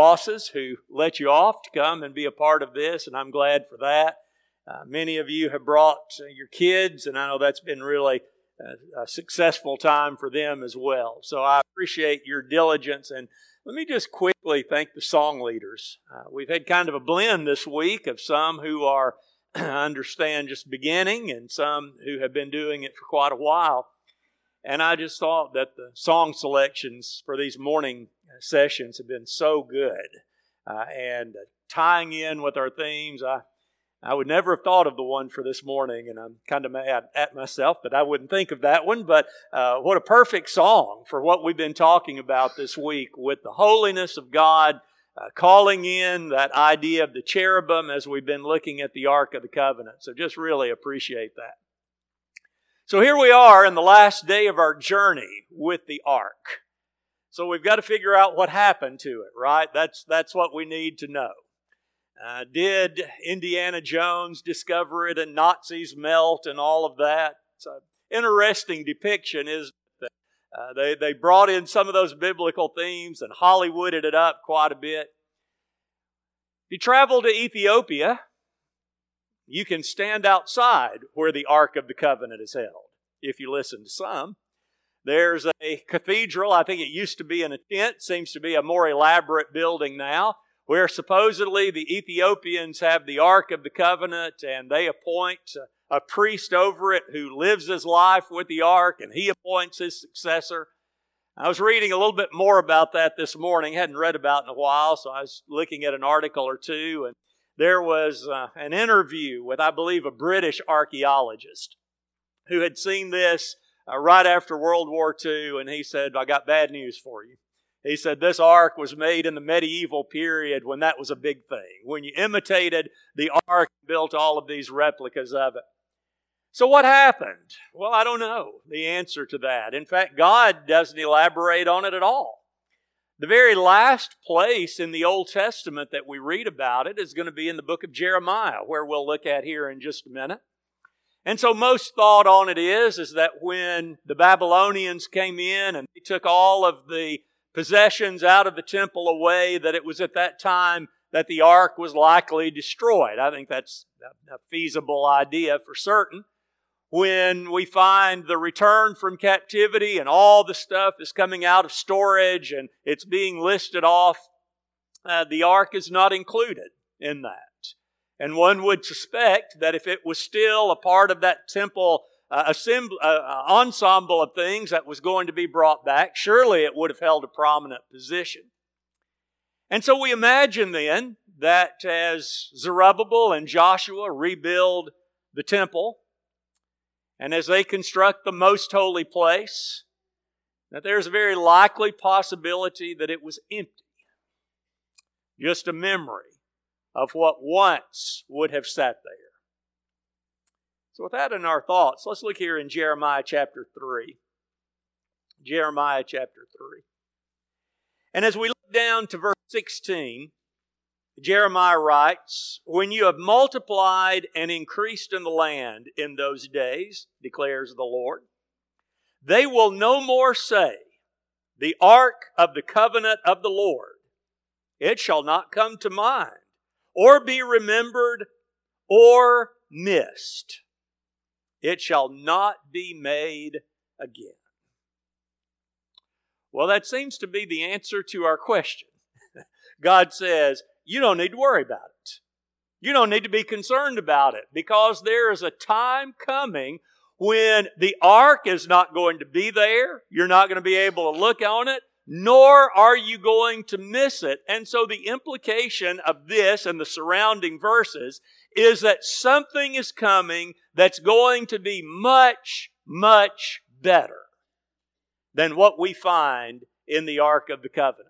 bosses who let you off to come and be a part of this, and I'm glad for that. Uh, many of you have brought uh, your kids, and I know that's been really a, a successful time for them as well. So I appreciate your diligence. And let me just quickly thank the song leaders. Uh, we've had kind of a blend this week of some who are, I understand, just beginning, and some who have been doing it for quite a while. And I just thought that the song selections for these morning sessions have been so good. Uh, and tying in with our themes, I I would never have thought of the one for this morning, and I'm kind of mad at myself that I wouldn't think of that one. But uh, what a perfect song for what we've been talking about this week with the holiness of God, uh, calling in that idea of the cherubim as we've been looking at the Ark of the Covenant. So just really appreciate that. So here we are in the last day of our journey with the Ark. So we've got to figure out what happened to it, right? That's, that's what we need to know. Uh, did Indiana Jones discover it and Nazis melt and all of that? It's an interesting depiction, is that uh, they, they brought in some of those biblical themes and Hollywooded it up quite a bit. If you travel to Ethiopia, you can stand outside where the Ark of the Covenant is held, if you listen to some. There's a cathedral, I think it used to be in a tent, seems to be a more elaborate building now where supposedly the Ethiopians have the Ark of the Covenant and they appoint a priest over it who lives his life with the Ark and he appoints his successor. I was reading a little bit more about that this morning, hadn't read about in a while, so I was looking at an article or two, and there was uh, an interview with, I believe, a British archaeologist who had seen this uh, right after World War II, and he said, I got bad news for you. He said this ark was made in the medieval period when that was a big thing, when you imitated the ark, and built all of these replicas of it. So, what happened? Well, I don't know the answer to that. In fact, God doesn't elaborate on it at all. The very last place in the Old Testament that we read about it is going to be in the book of Jeremiah, where we'll look at here in just a minute. And so most thought on it is, is that when the Babylonians came in and they took all of the possessions out of the temple away, that it was at that time that the ark was likely destroyed. I think that's a feasible idea for certain. When we find the return from captivity and all the stuff is coming out of storage and it's being listed off, uh, the ark is not included in that. And one would suspect that if it was still a part of that temple uh, uh, ensemble of things that was going to be brought back, surely it would have held a prominent position. And so we imagine then that as Zerubbabel and Joshua rebuild the temple, and as they construct the most holy place, that there's a very likely possibility that it was empty. Just a memory of what once would have sat there. So, with that in our thoughts, let's look here in Jeremiah chapter 3. Jeremiah chapter 3. And as we look down to verse 16, Jeremiah writes, When you have multiplied and increased in the land in those days, declares the Lord, they will no more say, The ark of the covenant of the Lord, it shall not come to mind, or be remembered, or missed it shall not be made again. Well, that seems to be the answer to our question. God says, you don't need to worry about it. You don't need to be concerned about it because there is a time coming when the ark is not going to be there. You're not going to be able to look on it, nor are you going to miss it. And so the implication of this and the surrounding verses is that something is coming that's going to be much, much better than what we find in the Ark of the Covenant.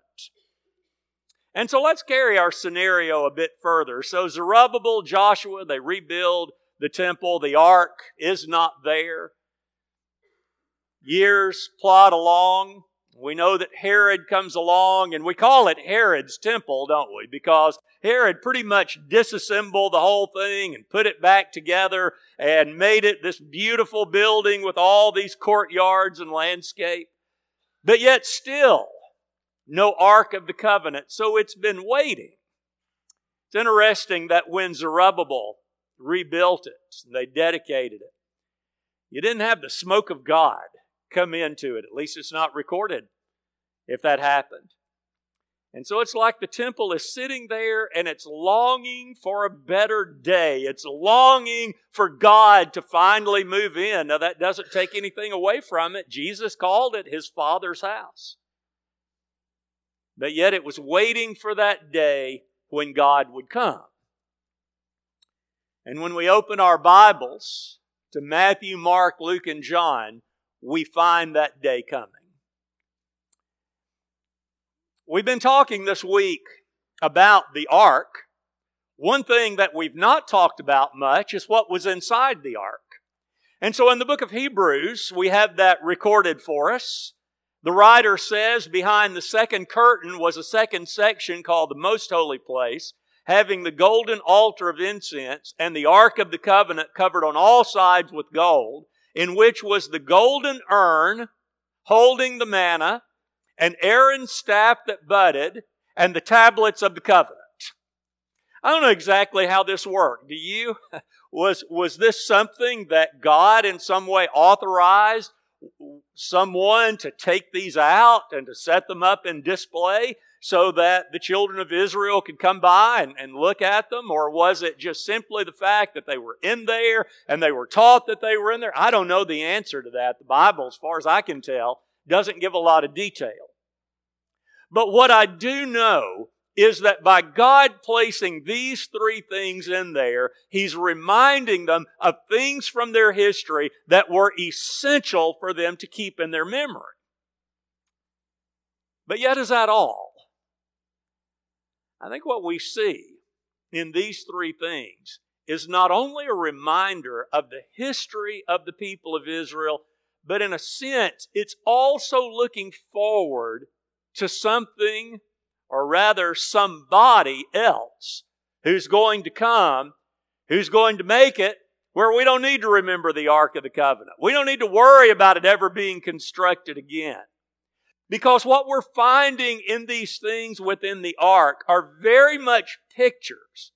And so let's carry our scenario a bit further. So Zerubbabel, Joshua, they rebuild the temple. The ark is not there. Years plod along. We know that Herod comes along, and we call it Herod's temple, don't we? Because Herod pretty much disassembled the whole thing and put it back together and made it this beautiful building with all these courtyards and landscape. But yet, still, no Ark of the Covenant. So it's been waiting. It's interesting that when Zerubbabel rebuilt it, they dedicated it, you didn't have the smoke of God come into it. At least it's not recorded if that happened. And so it's like the temple is sitting there and it's longing for a better day. It's longing for God to finally move in. Now, that doesn't take anything away from it. Jesus called it his Father's house. But yet it was waiting for that day when God would come. And when we open our Bibles to Matthew, Mark, Luke, and John, we find that day coming. We've been talking this week about the ark. One thing that we've not talked about much is what was inside the ark. And so in the book of Hebrews, we have that recorded for us. The writer says behind the second curtain was a second section called the most holy place, having the golden altar of incense and the ark of the covenant covered on all sides with gold, in which was the golden urn holding the manna and Aaron's staff that budded and the tablets of the covenant. I don't know exactly how this worked. Do you? Was, was this something that God in some way authorized someone to take these out and to set them up in display so that the children of Israel could come by and, and look at them? Or was it just simply the fact that they were in there and they were taught that they were in there? I don't know the answer to that. The Bible, as far as I can tell, doesn't give a lot of detail. But what I do know is that by God placing these three things in there, He's reminding them of things from their history that were essential for them to keep in their memory. But yet, is that all? I think what we see in these three things is not only a reminder of the history of the people of Israel, but in a sense, it's also looking forward to something or rather somebody else who's going to come, who's going to make it where we don't need to remember the Ark of the Covenant. We don't need to worry about it ever being constructed again. Because what we're finding in these things within the ark are very much pictures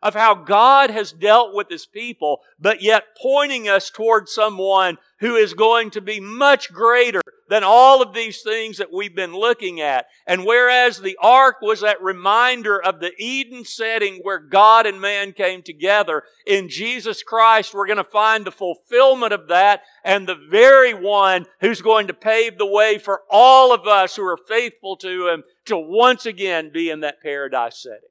of how God has dealt with his people, but yet pointing us towards someone who is going to be much greater than all of these things that we've been looking at. And whereas the ark was that reminder of the Eden setting where God and man came together, in Jesus Christ we're going to find the fulfillment of that and the very one who's going to pave the way for all of us who are faithful to Him to once again be in that paradise setting.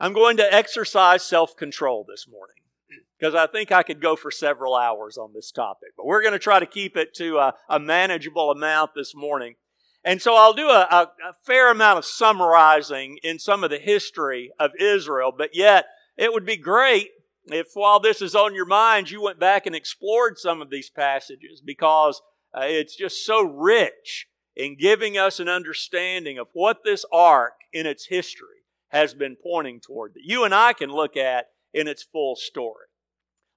I'm going to exercise self control this morning because I think I could go for several hours on this topic. But we're going to try to keep it to a, a manageable amount this morning. And so I'll do a, a, a, fair amount of summarizing in some of the history of Israel, but yet it would be great if while this is on your mind, you went back and explored some of these passages because uh, it's just so rich in giving us an understanding of what this ark in its history has been pointing toward that you and I can look at in its full story.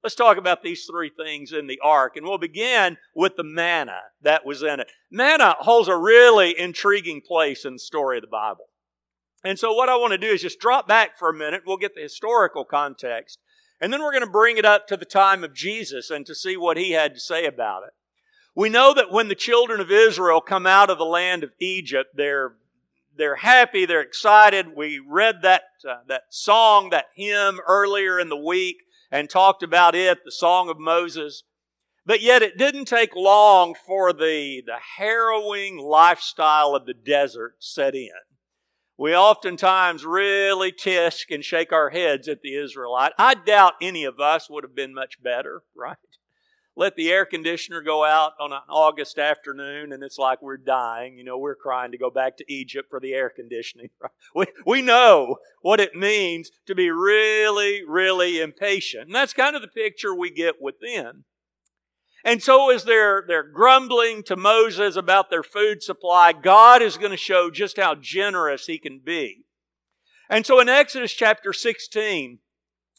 Let's talk about these three things in the ark, and we'll begin with the manna that was in it. Manna holds a really intriguing place in the story of the Bible. And so, what I want to do is just drop back for a minute. We'll get the historical context, and then we're going to bring it up to the time of Jesus and to see what he had to say about it. We know that when the children of Israel come out of the land of Egypt, they're they're happy, they're excited. We read that, uh, that song, that hymn earlier in the week and talked about it, the Song of Moses. But yet it didn't take long for the, the harrowing lifestyle of the desert set in. We oftentimes really tisk and shake our heads at the Israelite. I doubt any of us would have been much better, right? Let the air conditioner go out on an August afternoon and it's like we're dying. You know, we're crying to go back to Egypt for the air conditioning. We, we know what it means to be really, really impatient. And that's kind of the picture we get within. And so as they're, they're grumbling to Moses about their food supply, God is going to show just how generous he can be. And so in Exodus chapter 16,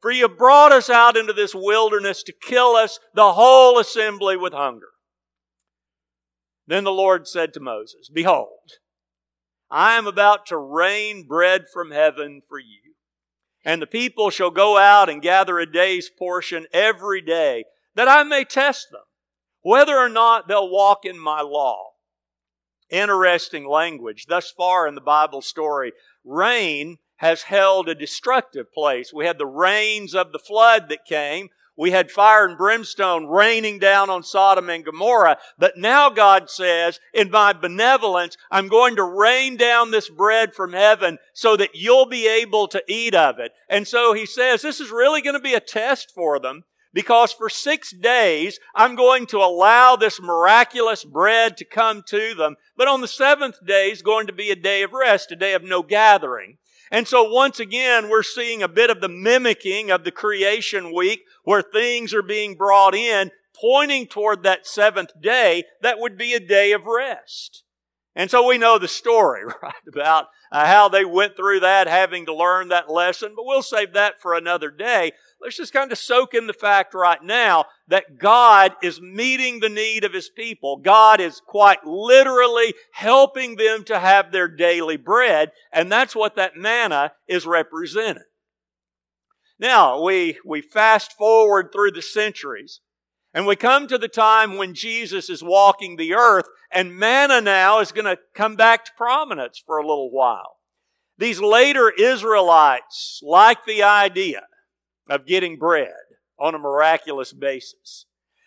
For you brought us out into this wilderness to kill us, the whole assembly, with hunger. Then the Lord said to Moses, Behold, I am about to rain bread from heaven for you. And the people shall go out and gather a day's portion every day, that I may test them, whether or not they'll walk in my law. Interesting language. Thus far in the Bible story, rain has held a destructive place. We had the rains of the flood that came. We had fire and brimstone raining down on Sodom and Gomorrah. But now God says, in my benevolence, I'm going to rain down this bread from heaven so that you'll be able to eat of it. And so he says, this is really going to be a test for them because for six days I'm going to allow this miraculous bread to come to them. But on the seventh day is going to be a day of rest, a day of no gathering. And so once again, we're seeing a bit of the mimicking of the creation week where things are being brought in, pointing toward that seventh day that would be a day of rest. And so we know the story, right, about uh, how they went through that, having to learn that lesson, but we'll save that for another day. Let's just kind of soak in the fact right now that God is meeting the need of His people. God is quite literally helping them to have their daily bread, and that's what that manna is representing. Now, we, we fast forward through the centuries, and we come to the time when Jesus is walking the earth, and manna now is going to come back to prominence for a little while. These later Israelites like the idea of getting bread on a miraculous basis.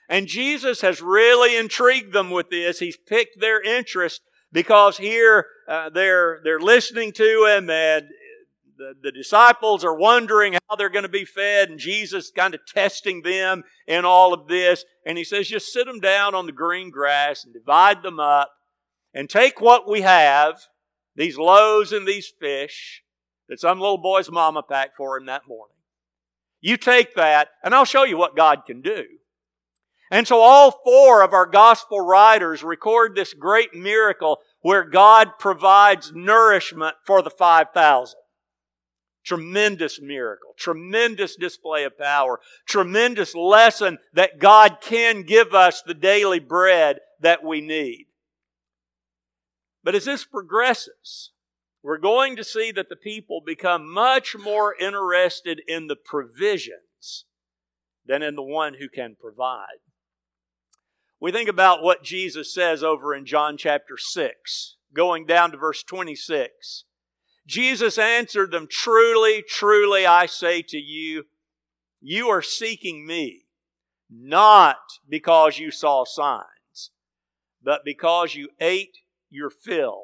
And Jesus has really intrigued them with this. He's picked their interest because here uh, they're, they're listening to him and the, the disciples are wondering how they're going to be fed and Jesus kind of testing them in all of this. And he says, just sit them down on the green grass and divide them up and take what we have, these loaves and these fish that some little boy's mama packed for him that morning. You take that, and I'll show you what God can do. And so all four of our gospel writers record this great miracle where God provides nourishment for the 5,000. Tremendous miracle, tremendous display of power, tremendous lesson that God can give us the daily bread that we need. But as this progresses, we're going to see that the people become much more interested in the provisions than in the one who can provide. We think about what Jesus says over in John chapter 6, going down to verse 26. Jesus answered them, Truly, truly, I say to you, you are seeking me, not because you saw signs, but because you ate your fill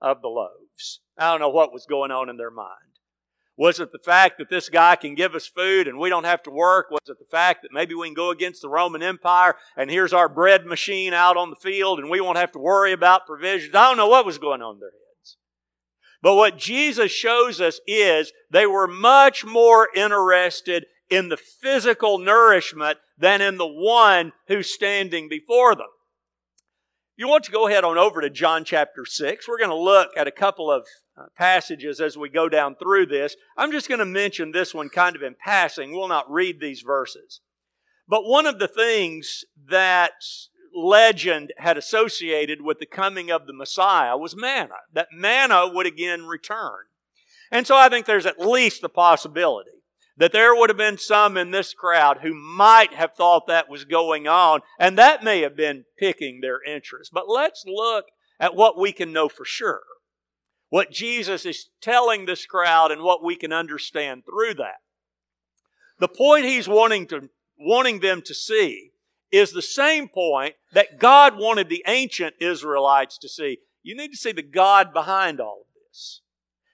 of the loaves. I don't know what was going on in their mind. Was it the fact that this guy can give us food and we don't have to work? Was it the fact that maybe we can go against the Roman Empire and here's our bread machine out on the field and we won't have to worry about provisions? I don't know what was going on in their heads. But what Jesus shows us is they were much more interested in the physical nourishment than in the one who's standing before them. You want to go ahead on over to John chapter 6. We're going to look at a couple of uh, passages as we go down through this. I'm just going to mention this one kind of in passing. We'll not read these verses. But one of the things that legend had associated with the coming of the Messiah was manna, that manna would again return. And so I think there's at least the possibility that there would have been some in this crowd who might have thought that was going on, and that may have been picking their interest. But let's look at what we can know for sure. What Jesus is telling this crowd and what we can understand through that. The point he's wanting to wanting them to see is the same point that God wanted the ancient Israelites to see. You need to see the God behind all of this.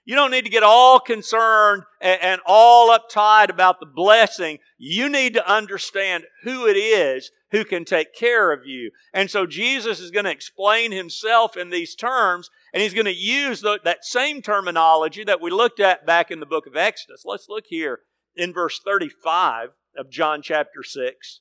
You don't need to get all concerned and, all uptight about the blessing. You need to understand who it is who can take care of you. And so Jesus is going to explain himself in these terms, And he's going to use the, that same terminology that we looked at back in the book of Exodus. Let's look here in verse 35 of John chapter 6.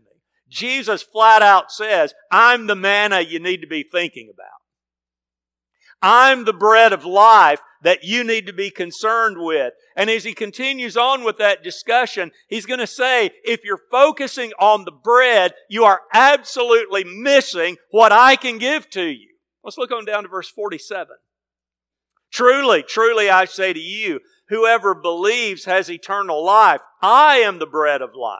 Jesus flat out says, I'm the manna you need to be thinking about. I'm the bread of life that you need to be concerned with. And as he continues on with that discussion, he's going to say, if you're focusing on the bread, you are absolutely missing what I can give to you. Let's look on down to verse 47. Truly, truly I say to you, whoever believes has eternal life. I am the bread of life.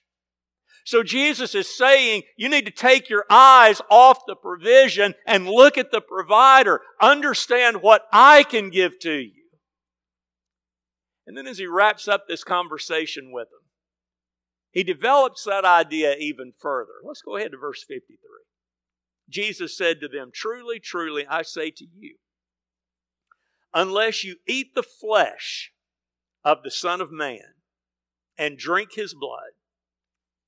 So Jesus is saying you need to take your eyes off the provision and look at the provider. Understand what I can give to you. And then as he wraps up this conversation with them, he develops that idea even further. Let's go ahead to verse 53. Jesus said to them, Truly, truly, I say to you, unless you eat the flesh of the Son of Man and drink his blood,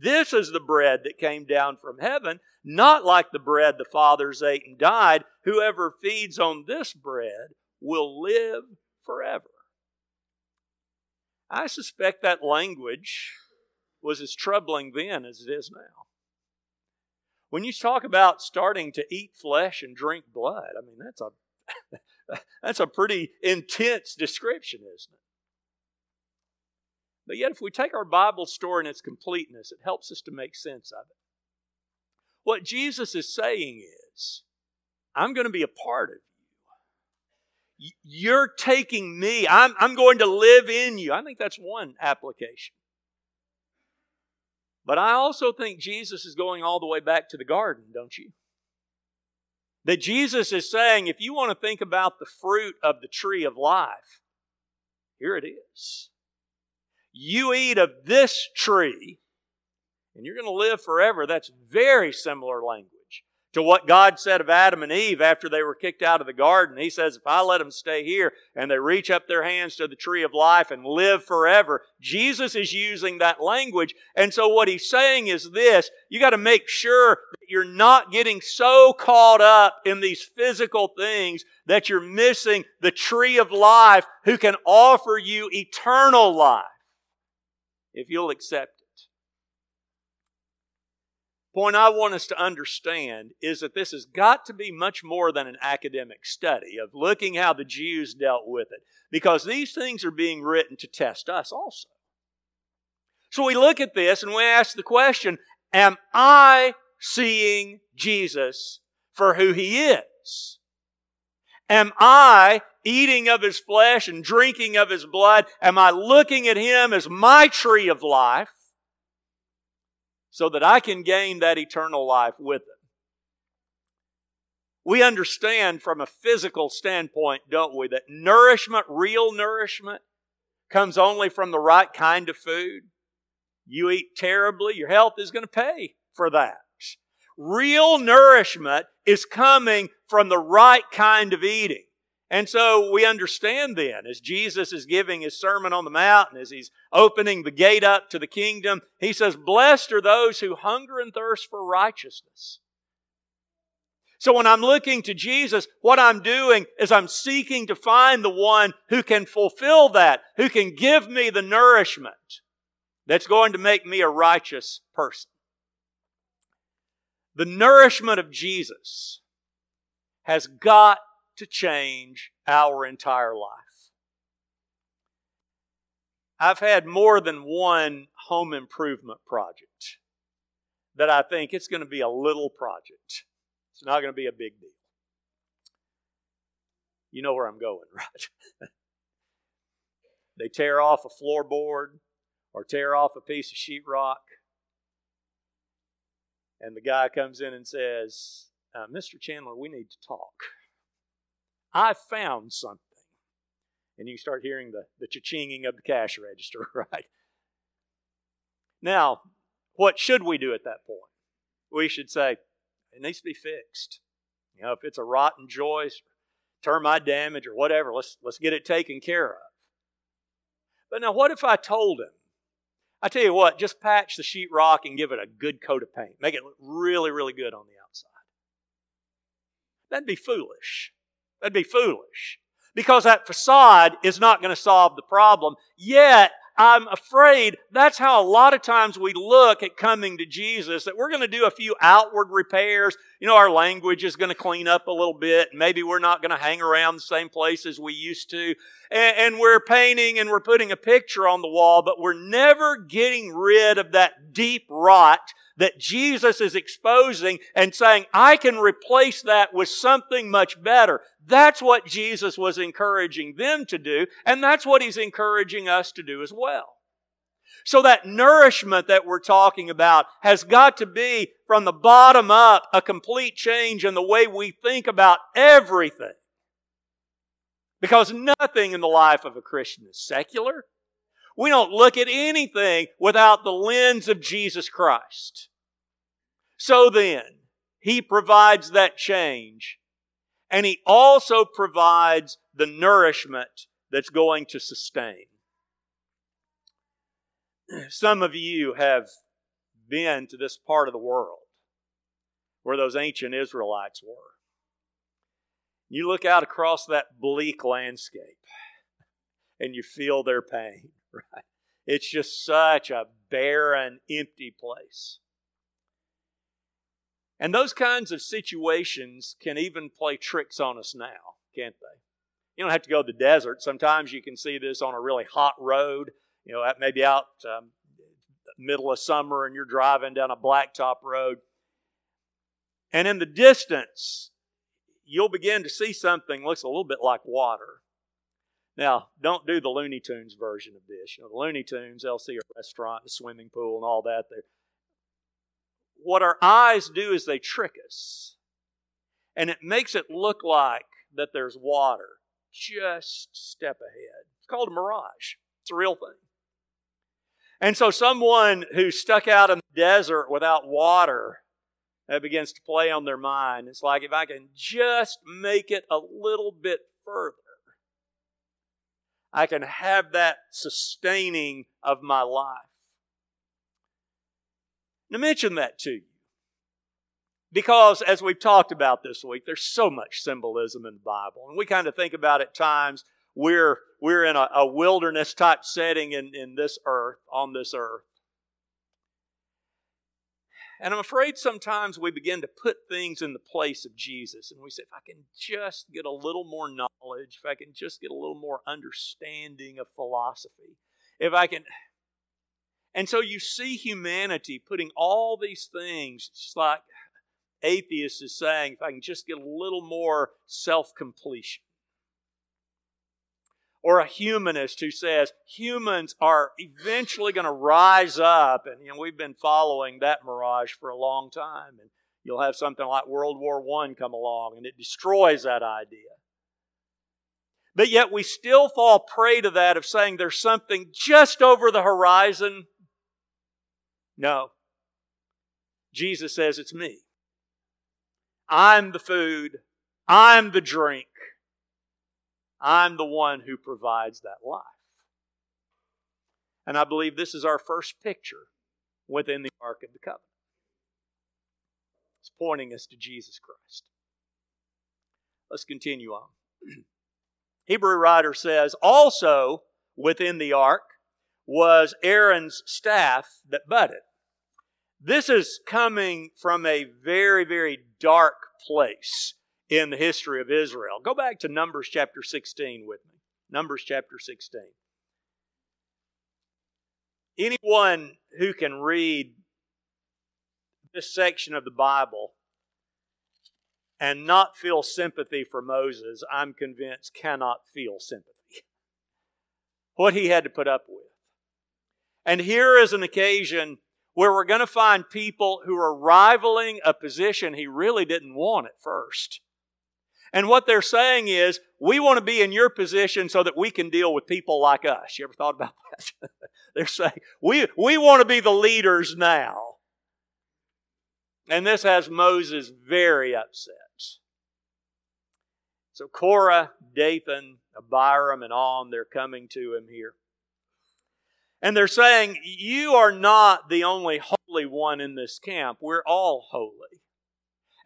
This is the bread that came down from heaven, not like the bread the fathers ate and died. Whoever feeds on this bread will live forever. I suspect that language was as troubling then as it is now. When you talk about starting to eat flesh and drink blood, I mean that's a that's a pretty intense description, isn't it? But yet, if we take our Bible story in its completeness, it helps us to make sense of it. What Jesus is saying is, I'm going to be a part of you. You're taking me. I'm, I'm going to live in you. I think that's one application. But I also think Jesus is going all the way back to the garden, don't you? That Jesus is saying, if you want to think about the fruit of the tree of life, here it is you eat of this tree and you're going to live forever. That's very similar language to what God said of Adam and Eve after they were kicked out of the garden. He says, if I let them stay here and they reach up their hands to the tree of life and live forever, Jesus is using that language. And so what he's saying is this, you got to make sure that you're not getting so caught up in these physical things that you're missing the tree of life who can offer you eternal life if you'll accept it. Point I want us to understand is that this has got to be much more than an academic study of looking how the Jews dealt with it, because these things are being written to test us also. So we look at this and we ask the question Am I seeing Jesus for who he is? Am I eating of his flesh and drinking of his blood? Am I looking at him as my tree of life so that I can gain that eternal life with him? We understand from a physical standpoint, don't we, that nourishment, real nourishment, comes only from the right kind of food. You eat terribly, your health is going to pay for that. Real nourishment is coming from the right kind of eating. And so we understand then, as Jesus is giving his Sermon on the Mount and as he's opening the gate up to the kingdom, he says, Blessed are those who hunger and thirst for righteousness, So when I'm looking to Jesus, what I'm doing is I'm seeking to find the one who can fulfill that, who can give me the nourishment that's going to make me a righteous person. The nourishment of Jesus has got to change our entire life. I've had more than one home improvement project that I think it's going to be a little project. It's not going to be a big deal. You know where I'm going, right? they tear off a floorboard or tear off a piece of sheetrock, and the guy comes in and says, uh, Mr. Chandler, we need to talk. I found something. And you start hearing the, the cha-chinging of the cash register, right? Now, what should we do at that point? We should say, it needs to be fixed. You know, if it's a rotten joist, termite damage, or whatever, let's, let's get it taken care of. But now, what if I told him, I tell you what, just patch the sheetrock and give it a good coat of paint. Make it look really, really good on the outside. That'd be foolish. That'd be foolish. Because that facade is not going to solve the problem. Yet, I'm afraid that's how a lot of times we look at coming to Jesus, that we're going to do a few outward repairs. You know, our language is going to clean up a little bit. Maybe we're not going to hang around the same place as we used to. And, and we're painting and we're putting a picture on the wall, but we're never getting rid of that deep rot that Jesus is exposing and saying, I can replace that with something much better. That's what Jesus was encouraging them to do, and that's what he's encouraging us to do as well. So that nourishment that we're talking about has got to be from the bottom up a complete change in the way we think about everything. Because nothing in the life of a Christian is secular. We don't look at anything without the lens of Jesus Christ. So then, He provides that change, and He also provides the nourishment that's going to sustain. Some of you have been to this part of the world where those ancient Israelites were. You look out across that bleak landscape and you feel their pain, right? It's just such a barren, empty place. And those kinds of situations can even play tricks on us now, can't they? You don't have to go to the desert. Sometimes you can see this on a really hot road, you know, maybe out um, middle of summer and you're driving down a blacktop road. And in the distance, you'll begin to see something looks a little bit like water. Now, don't do the Looney Tunes version of this. You know, the Looney Tunes, they'll see a restaurant, a swimming pool, and all that. They're, what our eyes do is they trick us. And it makes it look like that there's water just step ahead. It's called a mirage. It's a real thing. And so someone who's stuck out in the desert without water that begins to play on their mind. It's like if I can just make it a little bit further, I can have that sustaining of my life. Now, mention that to you. Because as we've talked about this week, there's so much symbolism in the Bible. And we kind of think about at times we're, we're in a, a wilderness type setting in, in this earth, on this earth. And I'm afraid sometimes we begin to put things in the place of Jesus. And we say, if I can just get a little more knowledge, if I can just get a little more understanding of philosophy, if I can, and so you see humanity putting all these things, just like atheists is saying, if I can just get a little more self completion. Or a humanist who says humans are eventually going to rise up, and you know we've been following that mirage for a long time, and you'll have something like World War I come along, and it destroys that idea. But yet we still fall prey to that of saying there's something just over the horizon no. Jesus says, It's me. I'm the food. I'm the drink. I'm the one who provides that life. And I believe this is our first picture within the Ark of the Covenant. It's pointing us to Jesus Christ. Let's continue on. Hebrew writer says, also within the ark was Aaron's staff that budded. This is coming from a very, very dark place in the history of Israel. Go back to Numbers chapter 16 with me. Numbers chapter 16. Anyone who can read this section of the Bible and not feel sympathy for Moses, I'm convinced cannot feel sympathy. What he had to put up with. And here is an occasion where we're going to find people who are rivaling a position he really didn't want at first. And what they're saying is, we want to be in your position so that we can deal with people like us. You ever thought about that? they're saying, we, we want to be the leaders now. And this has Moses very upset. So Korah, Dathan, Abiram, and On, they're coming to him here. And they're saying, You are not the only holy one in this camp. We're all holy.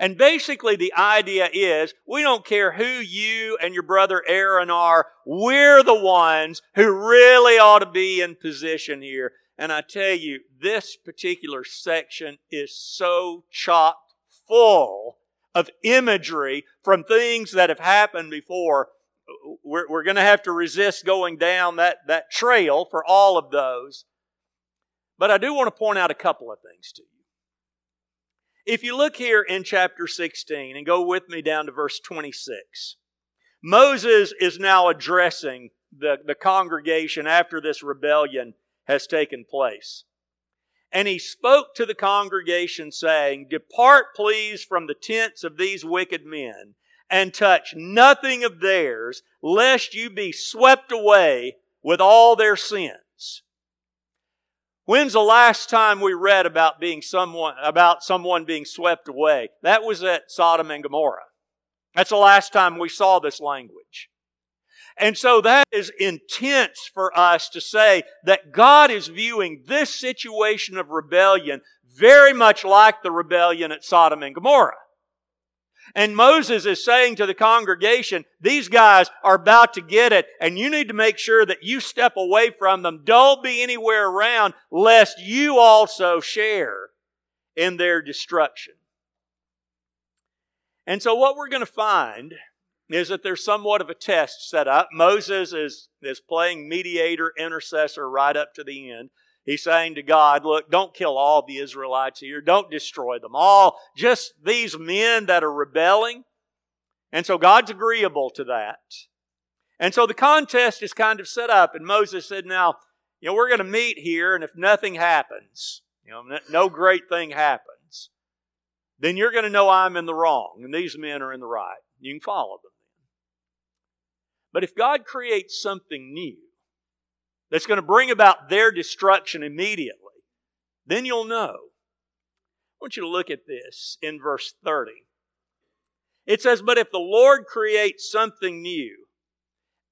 And basically, the idea is we don't care who you and your brother Aaron are, we're the ones who really ought to be in position here. And I tell you, this particular section is so chock full of imagery from things that have happened before. We're, we're going to have to resist going down that, that trail for all of those. But I do want to point out a couple of things to you. If you look here in chapter 16 and go with me down to verse 26, Moses is now addressing the, the congregation after this rebellion has taken place. And he spoke to the congregation, saying, Depart, please, from the tents of these wicked men, and touch nothing of theirs, lest you be swept away with all their sins. When's the last time we read about being someone, about someone being swept away? That was at Sodom and Gomorrah. That's the last time we saw this language. And so that is intense for us to say that God is viewing this situation of rebellion very much like the rebellion at Sodom and Gomorrah. And Moses is saying to the congregation, these guys are about to get it, and you need to make sure that you step away from them. Don't be anywhere around, lest you also share in their destruction. And so, what we're going to find is that there's somewhat of a test set up. Moses is, is playing mediator, intercessor right up to the end. He's saying to God, look, don't kill all the Israelites here. Don't destroy them all. Just these men that are rebelling. And so God's agreeable to that. And so the contest is kind of set up. And Moses said, now, you know, we're going to meet here, and if nothing happens, you know, no great thing happens, then you're going to know I'm in the wrong, and these men are in the right. You can follow them. But if God creates something new, that's going to bring about their destruction immediately, then you'll know. I want you to look at this in verse 30. It says, But if the Lord creates something new,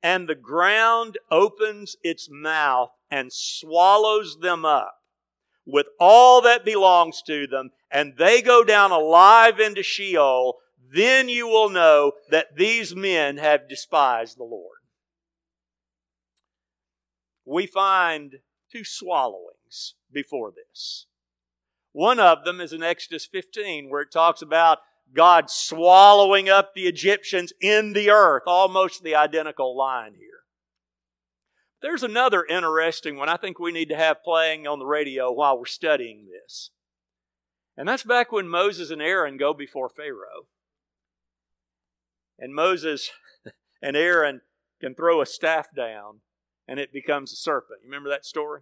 and the ground opens its mouth and swallows them up with all that belongs to them, and they go down alive into Sheol, then you will know that these men have despised the Lord we find two swallowings before this. One of them is in Exodus 15, where it talks about God swallowing up the Egyptians in the earth, almost the identical line here. There's another interesting one I think we need to have playing on the radio while we're studying this. And that's back when Moses and Aaron go before Pharaoh. And Moses and Aaron can throw a staff down and it becomes a serpent. You remember that story?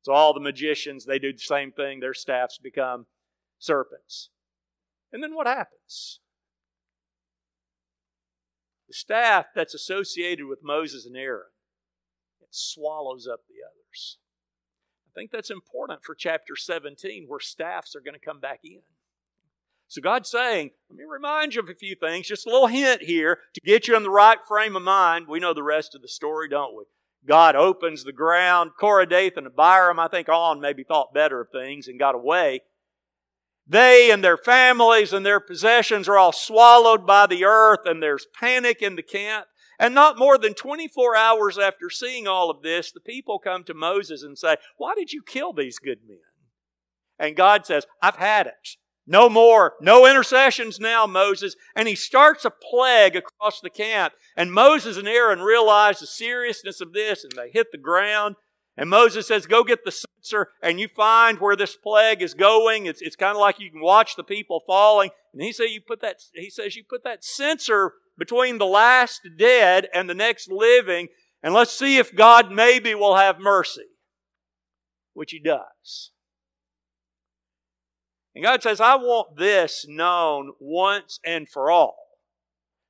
So all the magicians, they do the same thing. Their staffs become serpents. And then what happens? The staff that's associated with Moses and Aaron, it swallows up the others. I think that's important for chapter 17 where staffs are going to come back in. So God's saying, let me remind you of a few things, just a little hint here to get you in the right frame of mind. We know the rest of the story, don't we? God opens the ground. Korah, Dathan, and Abiram, I think On maybe thought better of things and got away. They and their families and their possessions are all swallowed by the earth, and there's panic in the camp. And not more than 24 hours after seeing all of this, the people come to Moses and say, Why did you kill these good men? And God says, I've had it. No more. No intercessions now, Moses. And he starts a plague across the camp. And Moses and Aaron realize the seriousness of this and they hit the ground. And Moses says, Go get the censer and you find where this plague is going. It's, it's kind of like you can watch the people falling. And he says, you put that, he says, you put that censer between the last dead and the next living, and let's see if God maybe will have mercy. Which he does. And God says, I want this known once and for all.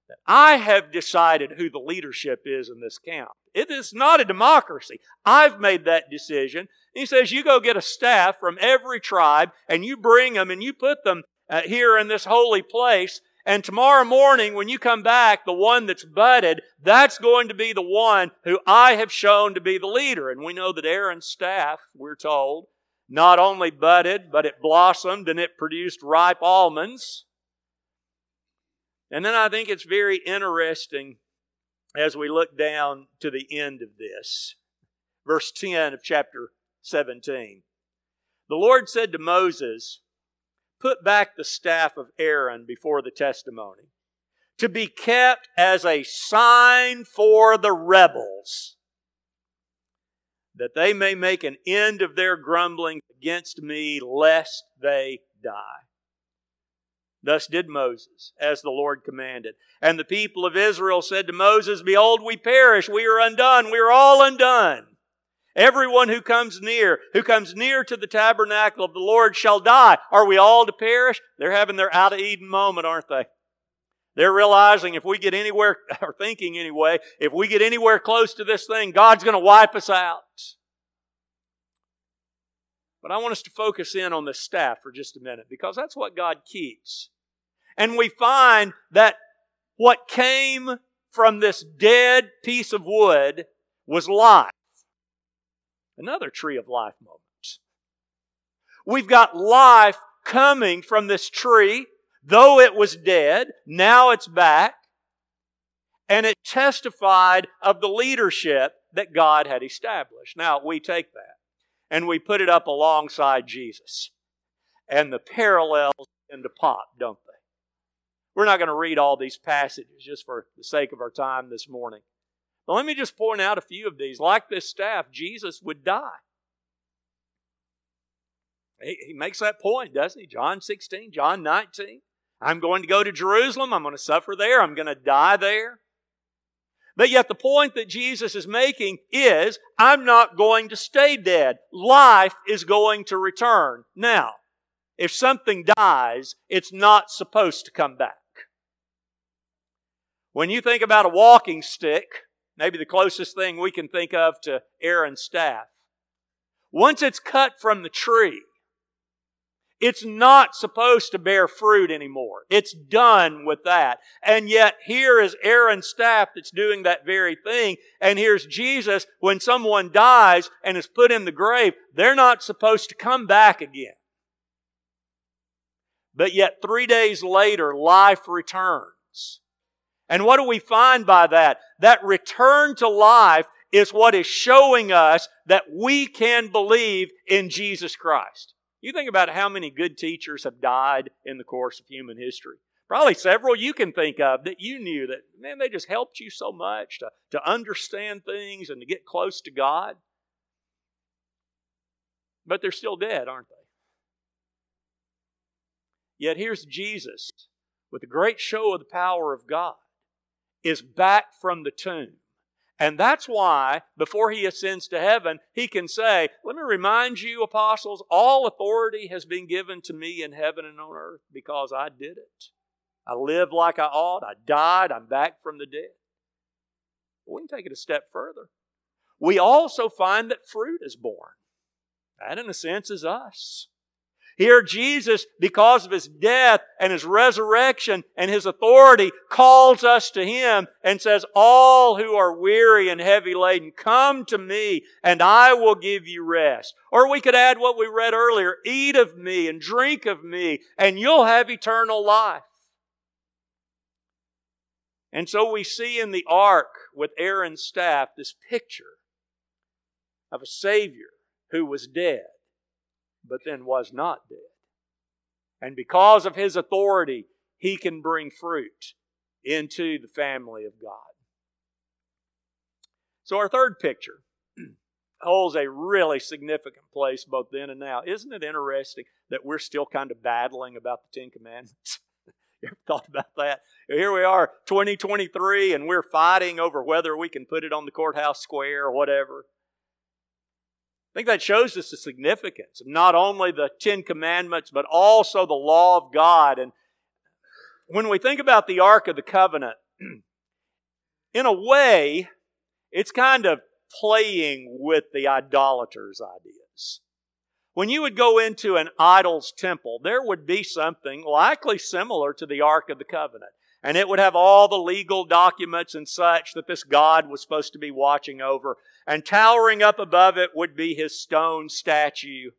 That I have decided who the leadership is in this camp. It is not a democracy. I've made that decision. He says, You go get a staff from every tribe and you bring them and you put them uh, here in this holy place. And tomorrow morning, when you come back, the one that's budded, that's going to be the one who I have shown to be the leader. And we know that Aaron's staff, we're told, not only budded, but it blossomed and it produced ripe almonds. And then I think it's very interesting as we look down to the end of this. Verse 10 of chapter 17. The Lord said to Moses, Put back the staff of Aaron before the testimony, to be kept as a sign for the rebels, that they may make an end of their grumbling against me, lest they die. Thus did Moses, as the Lord commanded. And the people of Israel said to Moses, Behold, we perish, we are undone, we are all undone. Everyone who comes near, who comes near to the tabernacle of the Lord shall die. Are we all to perish? They're having their out of Eden moment, aren't they? They're realizing if we get anywhere, or thinking anyway, if we get anywhere close to this thing, God's going to wipe us out. But I want us to focus in on the staff for just a minute because that's what God keeps. And we find that what came from this dead piece of wood was life. Another tree of life moment. We've got life coming from this tree, though it was dead, now it's back. And it testified of the leadership that God had established. Now, we take that and we put it up alongside Jesus. And the parallels into pop, don't they? We're not going to read all these passages just for the sake of our time this morning. But let me just point out a few of these. Like this staff, Jesus would die. He, he makes that point, doesn't he? John 16, John 19. I'm going to go to Jerusalem. I'm going to suffer there. I'm going to die there. But yet, the point that Jesus is making is I'm not going to stay dead. Life is going to return. Now, if something dies, it's not supposed to come back. When you think about a walking stick, maybe the closest thing we can think of to Aaron's staff, once it's cut from the tree, it's not supposed to bear fruit anymore. It's done with that. And yet here is Aaron's staff that's doing that very thing. And here's Jesus when someone dies and is put in the grave. They're not supposed to come back again. But yet three days later, life returns. And what do we find by that? That return to life is what is showing us that we can believe in Jesus Christ. You think about how many good teachers have died in the course of human history. Probably several you can think of that you knew that, man, they just helped you so much to, to understand things and to get close to God. But they're still dead, aren't they? Yet here's Jesus with a great show of the power of God is back from the tomb. And that's why, before he ascends to heaven, he can say, Let me remind you, apostles, all authority has been given to me in heaven and on earth because I did it. I lived like I ought. I died. I'm back from the dead. we can take it a step further. We also find that fruit is born. That, in a sense, is us. Here, Jesus, because of his death and his resurrection and his authority, calls us to him and says, All who are weary and heavy laden, come to me and I will give you rest. Or we could add what we read earlier eat of me and drink of me, and you'll have eternal life. And so we see in the ark with Aaron's staff this picture of a Savior who was dead but then was not dead. And because of his authority, he can bring fruit into the family of God. So, our third picture holds a really significant place both then and now. Isn't it interesting that we're still kind of battling about the Ten Commandments? you ever thought about that? Here we are, 2023, and we're fighting over whether we can put it on the courthouse square or whatever. I think that shows us the significance of not only the Ten Commandments, but also the law of God. And when we think about the Ark of the Covenant, in a way, it's kind of playing with the idolater's ideas. When you would go into an idol's temple, there would be something likely similar to the Ark of the Covenant. And it would have all the legal documents and such that this God was supposed to be watching over and towering up above it would be his stone statue.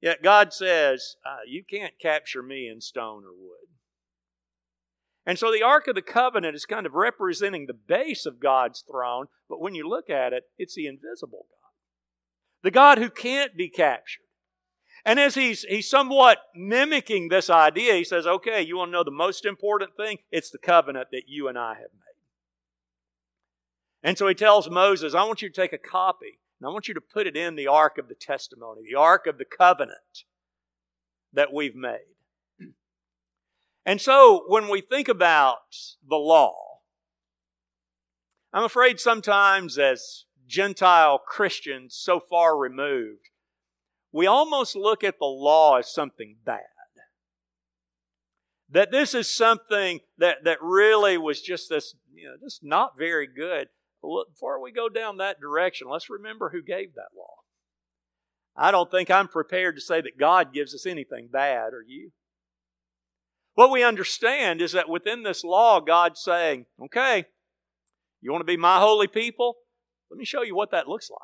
Yet God says, uh, You can't capture me in stone or wood. And so the Ark of the Covenant is kind of representing the base of God's throne, but when you look at it, it's the invisible God. The God who can't be captured. And as he's, he's somewhat mimicking this idea, he says, okay, you want to know the most important thing? It's the covenant that you and I have made. And so he tells Moses, I want you to take a copy and I want you to put it in the ark of the testimony, the ark of the covenant that we've made. And so when we think about the law, I'm afraid sometimes as Gentile Christians so far removed, we almost look at the law as something bad. That this is something that, that really was just this, you know, just not very good. Before we go down that direction, let's remember who gave that law. I don't think I'm prepared to say that God gives us anything bad, are you? What we understand is that within this law, God's saying, okay, you want to be my holy people? Let me show you what that looks like.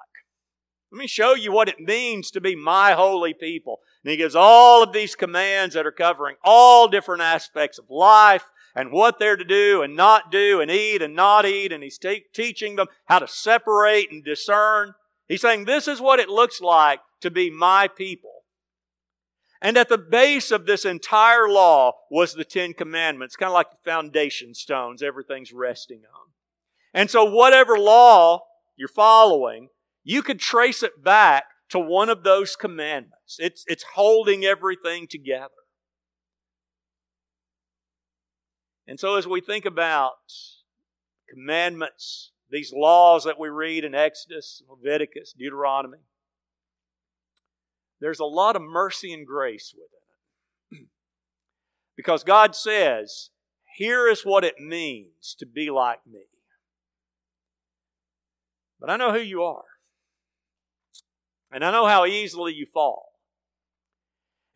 Let me show you what it means to be my holy people. And he gives all of these commands that are covering all different aspects of life and what they're to do and not do and eat and not eat. And he's te- teaching them how to separate and discern. He's saying, This is what it looks like to be my people. And at the base of this entire law was the Ten Commandments, kind of like the foundation stones everything's resting on. And so, whatever law you're following, you could trace it back to one of those commandments. It's, it's holding everything together. And so, as we think about commandments, these laws that we read in Exodus, Leviticus, Deuteronomy, there's a lot of mercy and grace within it. because God says, here is what it means to be like me. But I know who you are. And I know how easily you fall.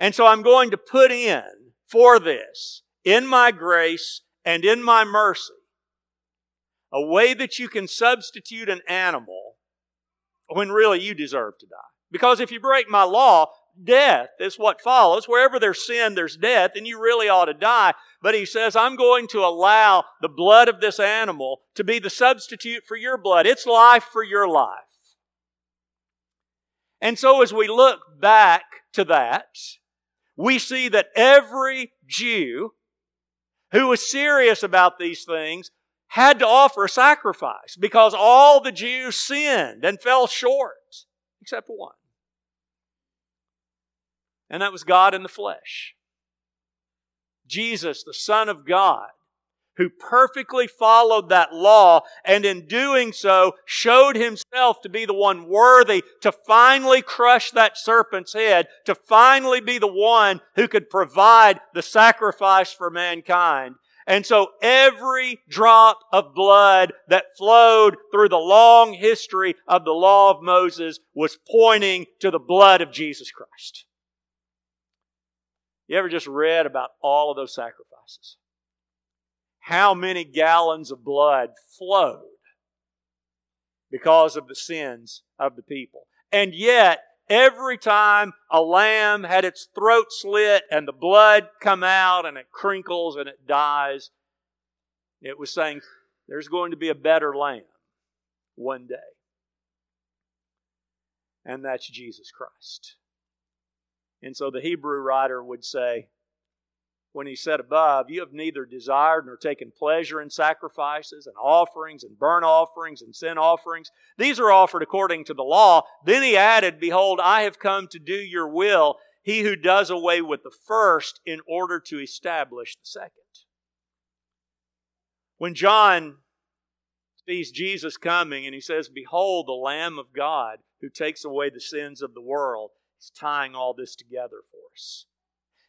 And so I'm going to put in for this in my grace and in my mercy a way that you can substitute an animal when really you deserve to die. Because if you break my law, death is what follows. Wherever there's sin, there's death, and you really ought to die. But he says, I'm going to allow the blood of this animal to be the substitute for your blood. It's life for your life. And so as we look back to that, we see that every Jew who was serious about these things had to offer a sacrifice because all the Jews sinned and fell short, except one. And that was God in the flesh. Jesus, the Son of God, who perfectly followed that law and in doing so showed himself to be the one worthy to finally crush that serpent's head, to finally be the one who could provide the sacrifice for mankind. And so every drop of blood that flowed through the long history of the law of Moses was pointing to the blood of Jesus Christ. You ever just read about all of those sacrifices? How many gallons of blood flowed because of the sins of the people? And yet, every time a lamb had its throat slit and the blood come out and it crinkles and it dies, it was saying there's going to be a better lamb one day. And that's Jesus Christ. And so the Hebrew writer would say, when he said above, You have neither desired nor taken pleasure in sacrifices and offerings and burnt offerings and sin offerings. These are offered according to the law. Then he added, Behold, I have come to do your will, he who does away with the first in order to establish the second. When John sees Jesus coming and he says, Behold, the Lamb of God who takes away the sins of the world, he's tying all this together for us.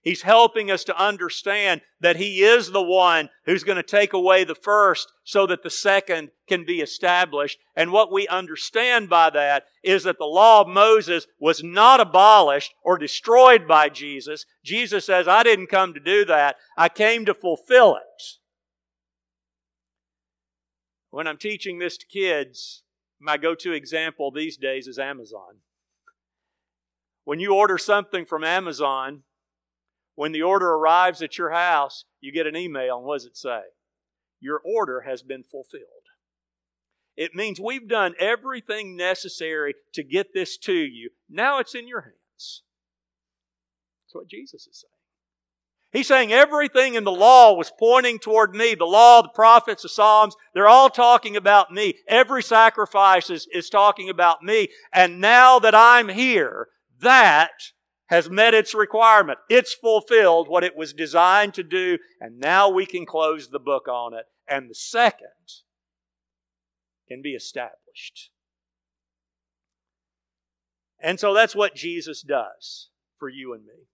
He's helping us to understand that He is the one who's going to take away the first so that the second can be established. And what we understand by that is that the law of Moses was not abolished or destroyed by Jesus. Jesus says, I didn't come to do that. I came to fulfill it. When I'm teaching this to kids, my go to example these days is Amazon. When you order something from Amazon, when the order arrives at your house, you get an email, and what does it say? Your order has been fulfilled. It means we've done everything necessary to get this to you. Now it's in your hands. That's what Jesus is saying. He's saying everything in the law was pointing toward me. The law, the prophets, the Psalms, they're all talking about me. Every sacrifice is, is talking about me. And now that I'm here, that has met its requirement. It's fulfilled what it was designed to do, and now we can close the book on it. And the second can be established. And so that's what Jesus does for you and me.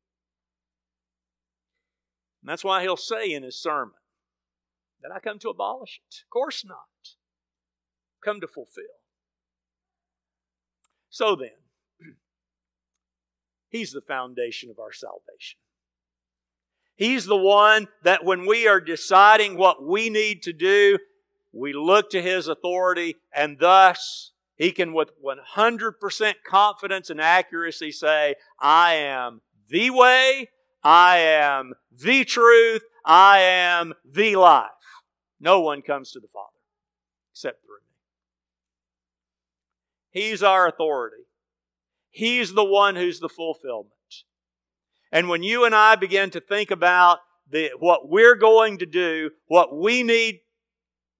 And that's why he'll say in his sermon that I come to abolish it. Of course not. Come to fulfill. So then, He's the foundation of our salvation. He's the one that when we are deciding what we need to do, we look to His authority and thus He can with 100% confidence and accuracy say, I am the way, I am the truth, I am the life. No one comes to the Father except through me. He's our authority. He's the one who's the fulfillment. And when you and I begin to think about the, what we're going to do, what we need,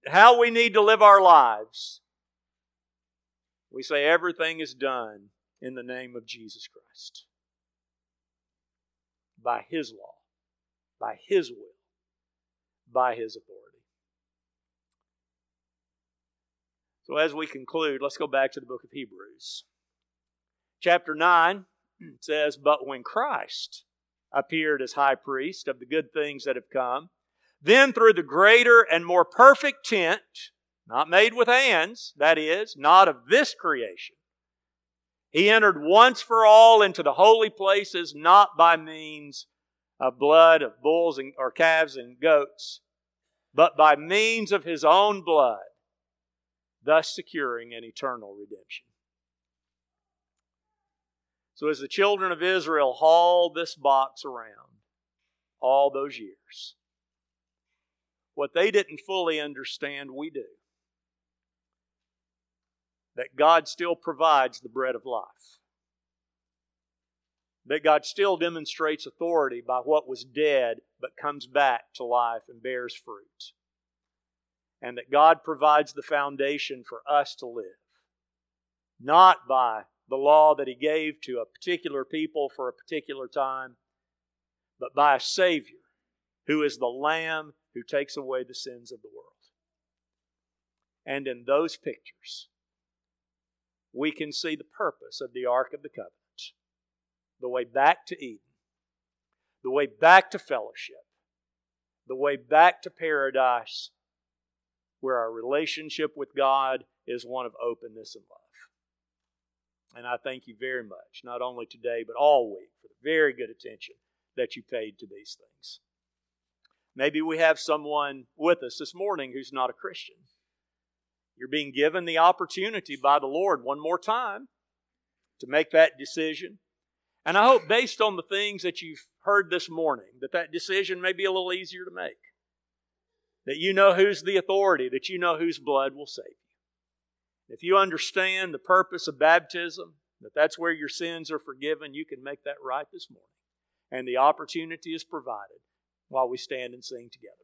how we need to live our lives, we say everything is done in the name of Jesus Christ. By His law, by His will, by His authority. So as we conclude, let's go back to the book of Hebrews. Chapter 9 says, But when Christ appeared as high priest of the good things that have come, then through the greater and more perfect tent, not made with hands, that is, not of this creation, he entered once for all into the holy places, not by means of blood of bulls and, or calves and goats, but by means of his own blood, thus securing an eternal redemption. So, as the children of Israel hauled this box around all those years, what they didn't fully understand, we do. That God still provides the bread of life. That God still demonstrates authority by what was dead but comes back to life and bears fruit. And that God provides the foundation for us to live. Not by the law that he gave to a particular people for a particular time, but by a Savior who is the Lamb who takes away the sins of the world. And in those pictures, we can see the purpose of the Ark of the Covenant the way back to Eden, the way back to fellowship, the way back to paradise, where our relationship with God is one of openness and love. And I thank you very much, not only today, but all week, for the very good attention that you paid to these things. Maybe we have someone with us this morning who's not a Christian. You're being given the opportunity by the Lord one more time to make that decision. And I hope, based on the things that you've heard this morning, that that decision may be a little easier to make. That you know who's the authority, that you know whose blood will save you. If you understand the purpose of baptism, that that's where your sins are forgiven, you can make that right this morning. And the opportunity is provided while we stand and sing together.